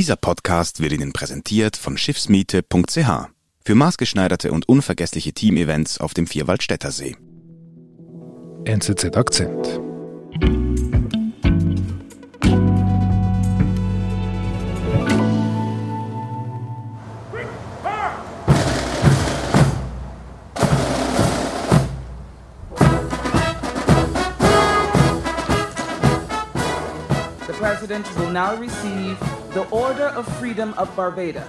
Dieser Podcast wird Ihnen präsentiert von Schiffsmiete.ch für maßgeschneiderte und unvergessliche Teamevents auf dem Vierwaldstätter See. NZZ Akzent. The president will now receive the Order of Freedom of Barbados.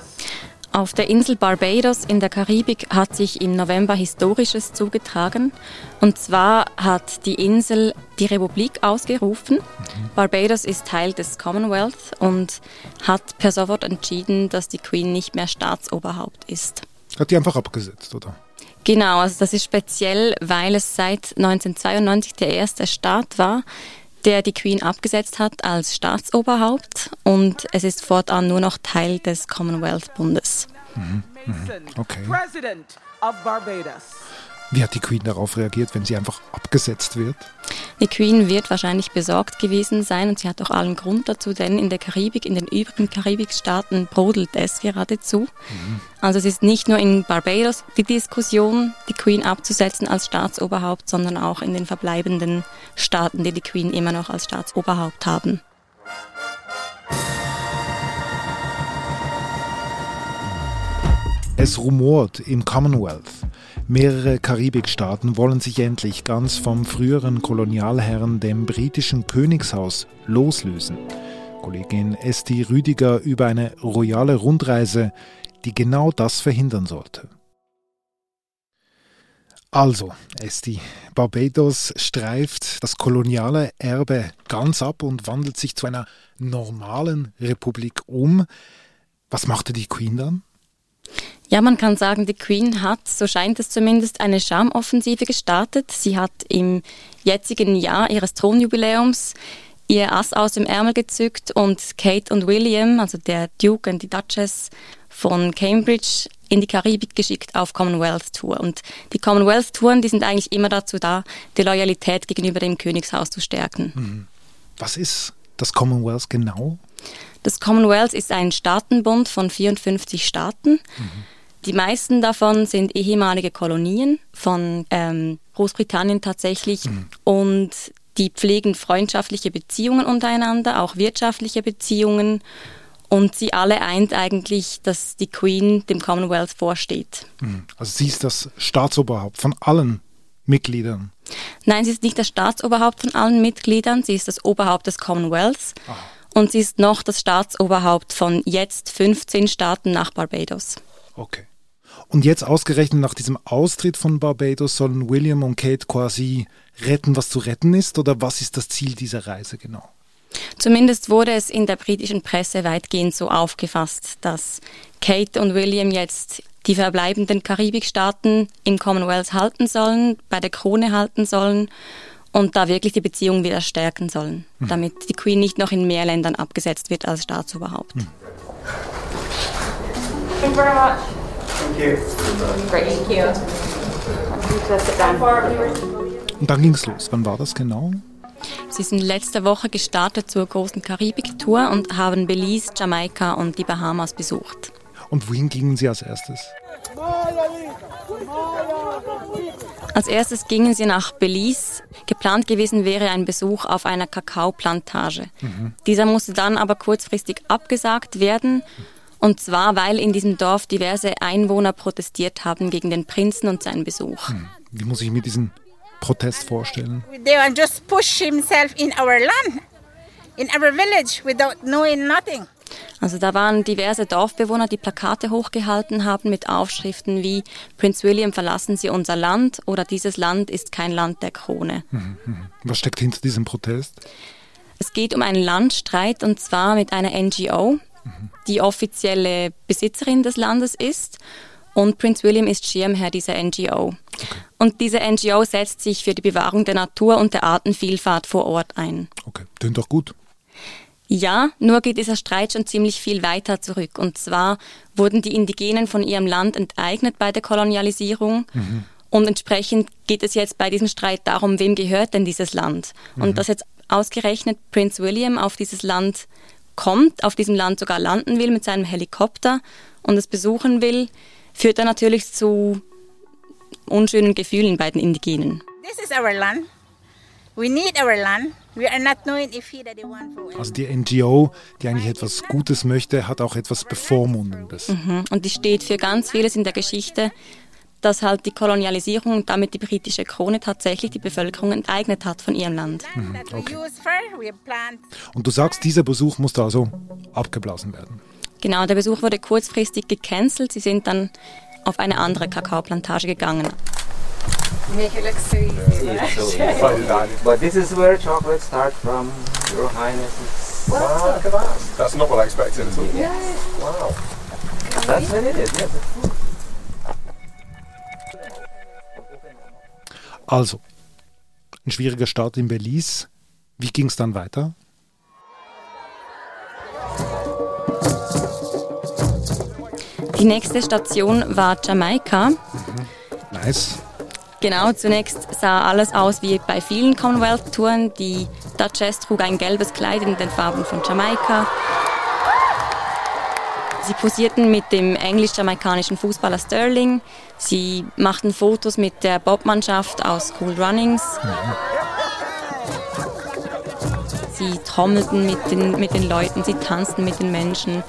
Auf der Insel Barbados in der Karibik hat sich im November Historisches zugetragen. Und zwar hat die Insel die Republik ausgerufen. Barbados ist Teil des Commonwealth und hat per sofort entschieden, dass die Queen nicht mehr Staatsoberhaupt ist. Hat die einfach abgesetzt, oder? Genau, also das ist speziell, weil es seit 1992 der erste Staat war, der die Queen abgesetzt hat als Staatsoberhaupt und es ist fortan nur noch Teil des Commonwealth-Bundes. Mason, Okay. Wie hat die Queen darauf reagiert, wenn sie einfach abgesetzt wird? Die Queen wird wahrscheinlich besorgt gewesen sein und sie hat auch allen Grund dazu, denn in der Karibik, in den übrigen Karibikstaaten brodelt es geradezu. Also es ist nicht nur in Barbados die Diskussion, die Queen abzusetzen als Staatsoberhaupt, sondern auch in den verbleibenden Staaten, die die Queen immer noch als Staatsoberhaupt haben. Es rumort im Commonwealth. Mehrere Karibikstaaten wollen sich endlich ganz vom früheren Kolonialherren, dem britischen Königshaus, loslösen. Kollegin Esti Rüdiger über eine royale Rundreise, die genau das verhindern sollte. Also, Esti, Barbados streift das koloniale Erbe ganz ab und wandelt sich zu einer normalen Republik um. Was machte die Queen dann? Ja, man kann sagen, die Queen hat, so scheint es zumindest, eine Charmoffensive gestartet. Sie hat im jetzigen Jahr ihres Thronjubiläums ihr Ass aus dem Ärmel gezückt und Kate und William, also der Duke und die Duchess von Cambridge, in die Karibik geschickt auf Commonwealth Tour. Und die Commonwealth Touren, die sind eigentlich immer dazu da, die Loyalität gegenüber dem Königshaus zu stärken. Was ist das Commonwealth genau? Das Commonwealth ist ein Staatenbund von 54 Staaten. Die meisten davon sind ehemalige Kolonien von ähm, Großbritannien tatsächlich. Und die pflegen freundschaftliche Beziehungen untereinander, auch wirtschaftliche Beziehungen. Und sie alle eint eigentlich, dass die Queen dem Commonwealth vorsteht. Also sie ist das Staatsoberhaupt von allen Mitgliedern. Nein, sie ist nicht das Staatsoberhaupt von allen Mitgliedern, sie ist das Oberhaupt des Commonwealths und sie ist noch das Staatsoberhaupt von jetzt 15 Staaten nach Barbados. Okay. Und jetzt ausgerechnet nach diesem Austritt von Barbados sollen William und Kate quasi retten, was zu retten ist? Oder was ist das Ziel dieser Reise genau? Zumindest wurde es in der britischen Presse weitgehend so aufgefasst, dass Kate und William jetzt die verbleibenden Karibikstaaten im Commonwealth halten sollen, bei der Krone halten sollen und da wirklich die Beziehung wieder stärken sollen, damit die Queen nicht noch in mehr Ländern abgesetzt wird als Staatsoberhaupt. Thank you very much. Thank you. Great, thank you. Please sit down. Und dann ging's los. Wann war das genau? Sie sind letzte Woche gestartet zur großen Karibik-Tour und haben Belize, Jamaika und die Bahamas besucht. Und wohin gingen sie als erstes? Als erstes gingen sie nach Belize. Geplant gewesen wäre ein Besuch auf einer Kakaoplantage. Dieser musste dann aber kurzfristig abgesagt werden. Und zwar, weil in diesem Dorf diverse Einwohner protestiert haben gegen den Prinzen und seinen Besuch. Wie muss ich mir diesen Protest vorstellen? They will just push himself in our land, in our village, without knowing nothing. Also da waren diverse Dorfbewohner, die Plakate hochgehalten haben mit Aufschriften wie Prinz William verlassen Sie unser Land oder dieses Land ist kein Land der Krone. Was steckt hinter diesem Protest? Es geht um einen Landstreit und zwar mit einer NGO, die offizielle Besitzerin des Landes ist. Und Prinz William ist Schirmherr dieser NGO. Und diese NGO setzt sich für die Bewahrung der Natur und der Artenvielfalt vor Ort ein. Okay, tönt doch gut. Ja, nur geht dieser Streit schon ziemlich viel weiter zurück. Und zwar wurden die Indigenen von ihrem Land enteignet bei der Kolonialisierung. Und entsprechend geht es jetzt bei diesem Streit darum, wem gehört denn dieses Land? Und dass jetzt ausgerechnet Prinz William auf dieses Land kommt, auf diesem Land sogar landen will mit seinem Helikopter und es besuchen will, führt dann natürlich zu unschönen Gefühlen bei den Indigenen. This is our land. We need our land. We are not knowing if he that they want for Also die NGO, die eigentlich etwas Gutes möchte, hat auch etwas Bevormundendes. Mhm. Und die steht für ganz vieles in der Geschichte, dass halt die Kolonialisierung und damit die britische Krone tatsächlich die Bevölkerung enteignet hat von ihrem Land. we plant. Und du sagst, dieser Besuch musste also abgeblasen werden. Genau, der Besuch wurde kurzfristig gecancelt. Sie sind dann auf eine andere Kakaoplantage gegangen. Make it look so easy. But this is where chocolate starts from, Your Highness. Wow, look at that. That's not what I expected at all. Wow. That's what it is, yes. Also, ein schwieriger Start in Belize. Wie ging es dann weiter? Die nächste Station war Jamaika. Nice. Genau, zunächst sah alles aus wie bei vielen Commonwealth-Touren. Die Duchess trug ein gelbes Kleid in den Farben von Jamaika. Sie posierten mit dem englisch-jamaikanischen Fußballer Sterling. Sie machten Fotos mit der Bobmannschaft aus Cool Runnings. Sie trommelten mit den, mit den Leuten, sie tanzten mit den Menschen.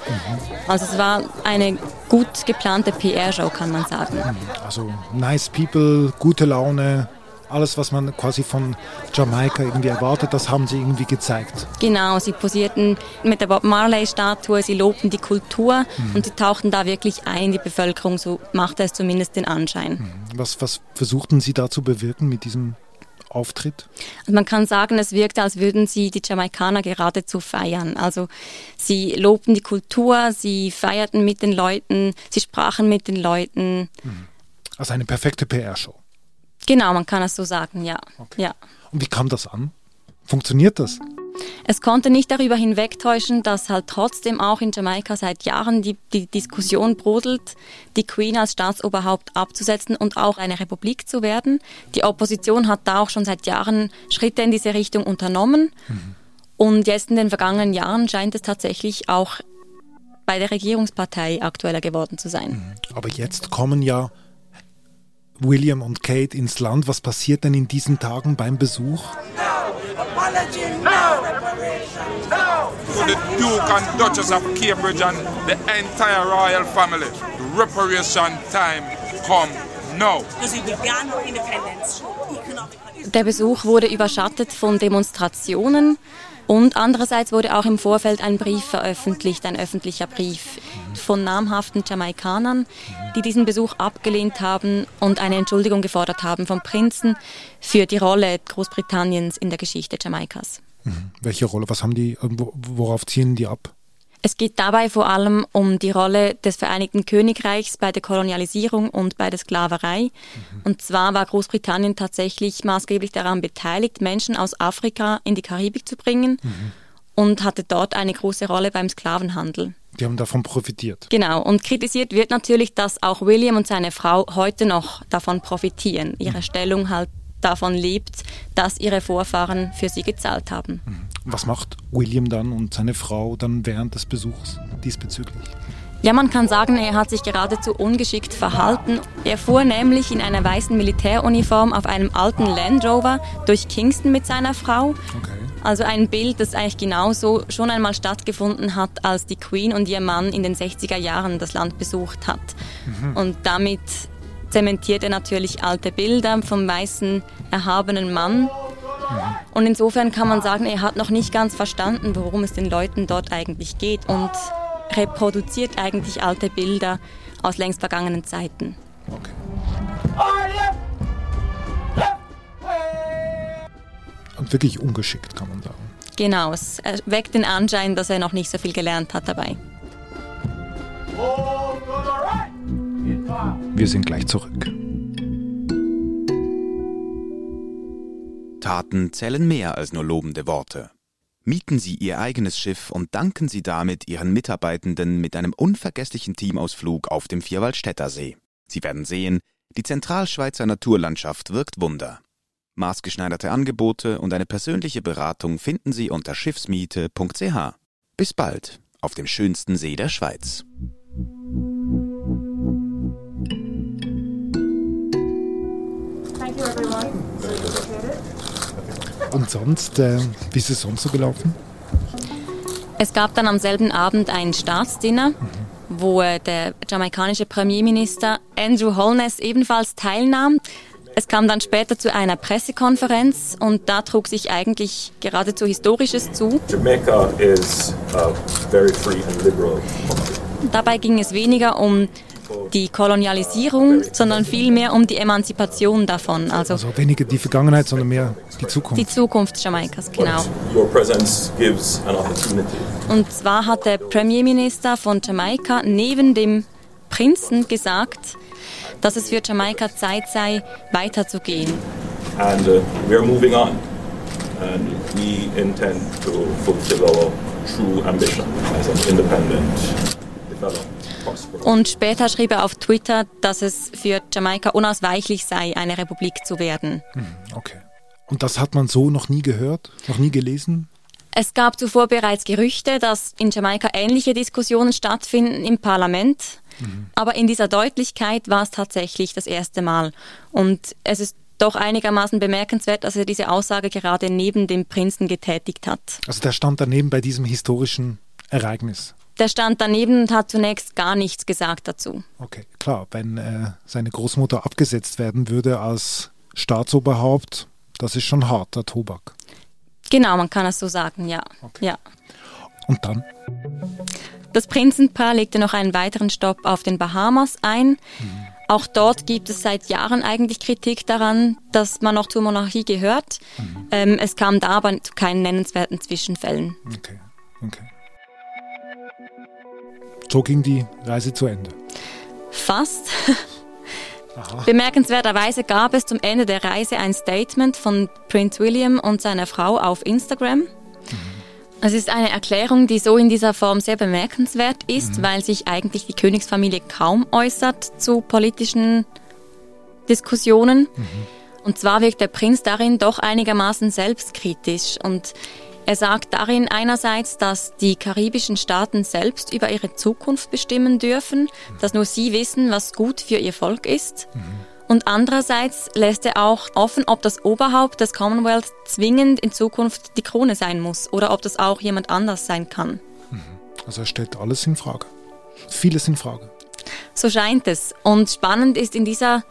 Also es war eine gut geplante PR-Show, kann man sagen. Also nice people, gute Laune, alles, was man quasi von Jamaika irgendwie erwartet, das haben sie irgendwie gezeigt. Genau, sie posierten mit der Bob Marley-Statue, sie lobten die Kultur und sie tauchten da wirklich ein in die Bevölkerung, so machte es zumindest den Anschein. Was, was versuchten sie da zu bewirken mit diesem Auftritt? Also man kann sagen, es wirkte, als würden sie die Jamaikaner geradezu feiern. Also sie lobten die Kultur, sie feierten mit den Leuten, sie sprachen mit den Leuten. Also eine perfekte PR-Show. Genau, man kann es so sagen, ja. ja. Und wie kam das an? Funktioniert das? Es konnte nicht darüber hinwegtäuschen, dass halt trotzdem auch in Jamaika seit Jahren die, die Diskussion brodelt, die Queen als Staatsoberhaupt abzusetzen und auch eine Republik zu werden. Die Opposition hat da auch schon seit Jahren Schritte in diese Richtung unternommen. Und jetzt in den vergangenen Jahren scheint es tatsächlich auch bei der Regierungspartei aktueller geworden zu sein. Aber jetzt kommen ja William und Kate ins Land. Was passiert denn in diesen Tagen beim Besuch? To the Duke and Duchess of Cambridge and the entire royal family. The reparation time come now. Der Besuch wurde überschattet von Demonstrationen und andererseits wurde auch im Vorfeld ein Brief veröffentlicht, ein öffentlicher Brief von namhaften Jamaikanern, die diesen Besuch abgelehnt haben und eine Entschuldigung gefordert haben vom Prinzen für die Rolle Großbritanniens in der Geschichte Jamaikas. Welche Rolle? Was haben die, wo- worauf zielen die ab? Es geht dabei vor allem um die Rolle des Vereinigten Königreichs bei der Kolonialisierung und bei der Sklaverei. Und zwar war Großbritannien tatsächlich maßgeblich daran beteiligt, Menschen aus Afrika in die Karibik zu bringen und hatte dort eine große Rolle beim Sklavenhandel. Die haben davon profitiert. Genau, und kritisiert wird natürlich, dass auch William und seine Frau heute noch davon profitieren, ihre Stellung halt davon lebt, dass ihre Vorfahren für sie gezahlt haben. Was macht William dann und seine Frau dann während des Besuchs diesbezüglich? Ja, man kann sagen, er hat sich geradezu ungeschickt verhalten. Er fuhr nämlich in einer weißen Militäruniform auf einem alten Land Rover durch Kingston mit seiner Frau. Okay. Also ein Bild, das eigentlich genauso schon einmal stattgefunden hat, als die Queen und ihr Mann in den 60er Jahren das Land besucht hat. Und damit zementiert er natürlich alte Bilder vom weißen, erhabenen Mann. Und insofern kann man sagen, er hat noch nicht ganz verstanden, worum es den Leuten dort eigentlich geht und reproduziert eigentlich alte Bilder aus längst vergangenen Zeiten. Und wirklich ungeschickt, kann man sagen. Genau, es weckt den Anschein, dass er noch nicht so viel gelernt hat dabei. Wir sind gleich zurück. Taten zählen mehr als nur lobende Worte. Mieten Sie Ihr eigenes Schiff und danken Sie damit Ihren Mitarbeitenden mit einem unvergesslichen Teamausflug auf dem Vierwaldstätter See. Sie werden sehen, die Zentralschweizer Naturlandschaft wirkt Wunder. Maßgeschneiderte Angebote und eine persönliche Beratung finden Sie unter schiffsmiete.ch. Bis bald auf dem schönsten See der Schweiz. Thank you, everyone. Und sonst, äh, wie ist es sonst so gelaufen? Es gab dann am selben Abend ein Staatsdinner, mhm. wo äh, der jamaikanische Premierminister Andrew Holness ebenfalls teilnahm. Es kam dann später zu einer Pressekonferenz und da trug sich eigentlich geradezu Historisches zu. Jamaica is a very free and liberal Dabei ging es weniger um die Kolonialisierung, sondern vielmehr um die Emanzipation davon. Also, also weniger die Vergangenheit, sondern mehr die Zukunft. Die Zukunft Jamaikas, genau. Und zwar hat der Premierminister von Jamaika neben dem Prinzen gesagt, dass es für Jamaika Zeit sei, weiterzugehen. And uh, we are moving on. And we intend to fulfill our true ambition as an independent developer. Und später schrieb er auf Twitter, dass es für Jamaika unausweichlich sei, eine Republik zu werden. Hm, okay. Und das hat man so noch nie gehört, noch nie gelesen? Es gab zuvor bereits Gerüchte, dass in Jamaika ähnliche Diskussionen stattfinden im Parlament. Mhm. Aber in dieser Deutlichkeit war es tatsächlich das erste Mal. Und es ist doch einigermaßen bemerkenswert, dass er diese Aussage gerade neben dem Prinzen getätigt hat. Also der stand daneben bei diesem historischen Ereignis. Der stand daneben und hat zunächst gar nichts gesagt dazu. Okay, klar, wenn äh, seine Großmutter abgesetzt werden würde als Staatsoberhaupt, das ist schon harter Tobak. Genau, man kann es so sagen, ja. Okay. ja. Und dann? Das Prinzenpaar legte noch einen weiteren Stopp auf den Bahamas ein. Mhm. Auch dort gibt es seit Jahren eigentlich Kritik daran, dass man noch zur Monarchie gehört. Mhm. Ähm, es kam da aber zu keinen nennenswerten Zwischenfällen. Okay, okay. So ging die Reise zu Ende. Fast. Bemerkenswerterweise gab es zum Ende der Reise ein Statement von Prince William und seiner Frau auf Instagram. Mhm. Es ist eine Erklärung, die so in dieser Form sehr bemerkenswert ist, mhm. weil sich eigentlich die Königsfamilie kaum äußert zu politischen Diskussionen. Mhm. Und zwar wirkt der Prinz darin doch einigermaßen selbstkritisch und er sagt darin einerseits, dass die karibischen Staaten selbst über ihre Zukunft bestimmen dürfen, dass nur sie wissen, was gut für ihr Volk ist. Mhm. Und andererseits lässt er auch offen, ob das Oberhaupt des Commonwealth zwingend in Zukunft die Krone sein muss oder ob das auch jemand anders sein kann. Mhm. Also er stellt alles in Frage. Vieles in Frage. So scheint es. Und spannend ist in dieser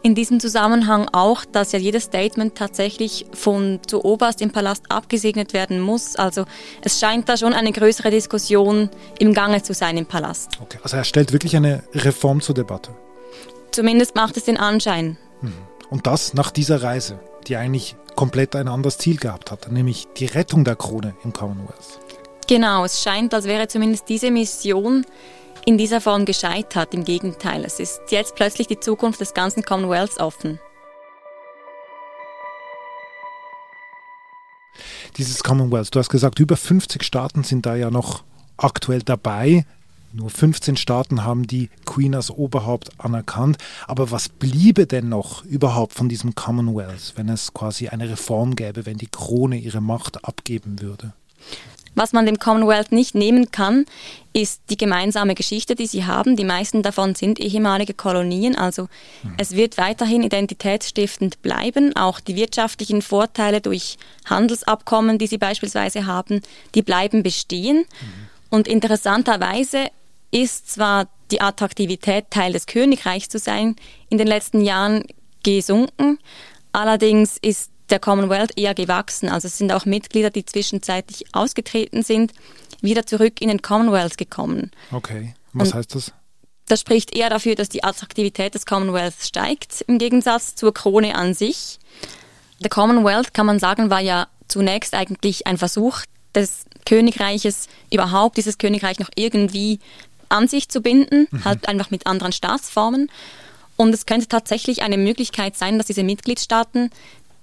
in diesem Zusammenhang auch, dass ja jedes Statement tatsächlich von zu oberst im Palast abgesegnet werden muss. Also es scheint da schon eine größere Diskussion im Gange zu sein im Palast. Okay, also er stellt wirklich eine Reform zur Debatte. Zumindest macht es den Anschein. Mhm. Und das nach dieser Reise, die eigentlich komplett ein anderes Ziel gehabt hat, nämlich die Rettung der Krone im Commonwealth. Genau, es scheint, als wäre zumindest diese Mission in dieser Form gescheitert. Im Gegenteil, es ist jetzt plötzlich die Zukunft des ganzen Commonwealths offen. Dieses Commonwealth, du hast gesagt, über 50 Staaten sind da ja noch aktuell dabei. Nur 15 Staaten haben die Queen als Oberhaupt anerkannt. Aber was bliebe denn noch überhaupt von diesem Commonwealth, wenn es quasi eine Reform gäbe, wenn die Krone ihre Macht abgeben würde? Was man dem Commonwealth nicht nehmen kann, ist die gemeinsame Geschichte, die sie haben. Die meisten davon sind ehemalige Kolonien, also mhm. es wird weiterhin identitätsstiftend bleiben. Auch die wirtschaftlichen Vorteile durch Handelsabkommen, die sie beispielsweise haben, die bleiben bestehen. Mhm. Und interessanterweise ist zwar die Attraktivität, Teil des Königreichs zu sein, in den letzten Jahren gesunken. Allerdings ist der Commonwealth eher gewachsen. Also es sind auch Mitglieder, die zwischenzeitlich ausgetreten sind, wieder zurück in den Commonwealth gekommen. Okay, was Und heißt das? Das spricht eher dafür, dass die Attraktivität des Commonwealth steigt, im Gegensatz zur Krone an sich. Der Commonwealth, kann man sagen, war ja zunächst eigentlich ein Versuch des Königreiches, überhaupt dieses Königreich noch irgendwie an sich zu binden, mhm. halt einfach mit anderen Staatsformen. Und es könnte tatsächlich eine Möglichkeit sein, dass diese Mitgliedstaaten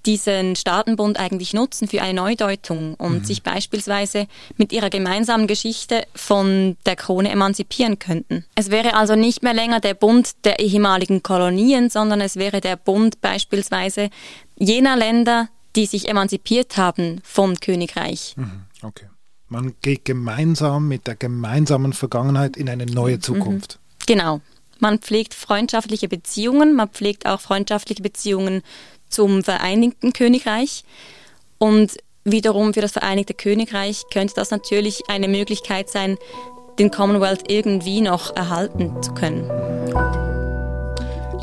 diesen Staatenbund eigentlich nutzen für eine Neudeutung und mhm. sich beispielsweise mit ihrer gemeinsamen Geschichte von der Krone emanzipieren könnten. Es wäre also nicht mehr länger der Bund der ehemaligen Kolonien, sondern es wäre der Bund beispielsweise jener Länder, die sich emanzipiert haben vom Königreich. Mhm. Okay. Man geht gemeinsam mit der gemeinsamen Vergangenheit in eine neue Zukunft. Mhm. Genau. Man pflegt freundschaftliche Beziehungen, man pflegt auch freundschaftliche Beziehungen zum Vereinigten Königreich. Und wiederum für das Vereinigte Königreich könnte das natürlich eine Möglichkeit sein, den Commonwealth irgendwie noch erhalten zu können.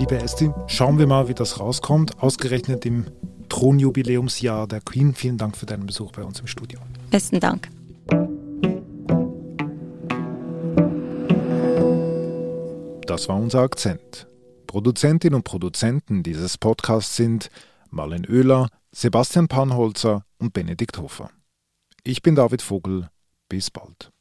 Liebe Esti, schauen wir mal, wie das rauskommt. Ausgerechnet im Thronjubiläumsjahr der Queen. Vielen Dank für deinen Besuch bei uns im Studio. Besten Dank. Das war unser Akzent. Produzentin und Produzenten dieses Podcasts sind Marlen Oehler, Sebastian Panholzer und Benedikt Hofer. Ich bin David Vogel. Bis bald.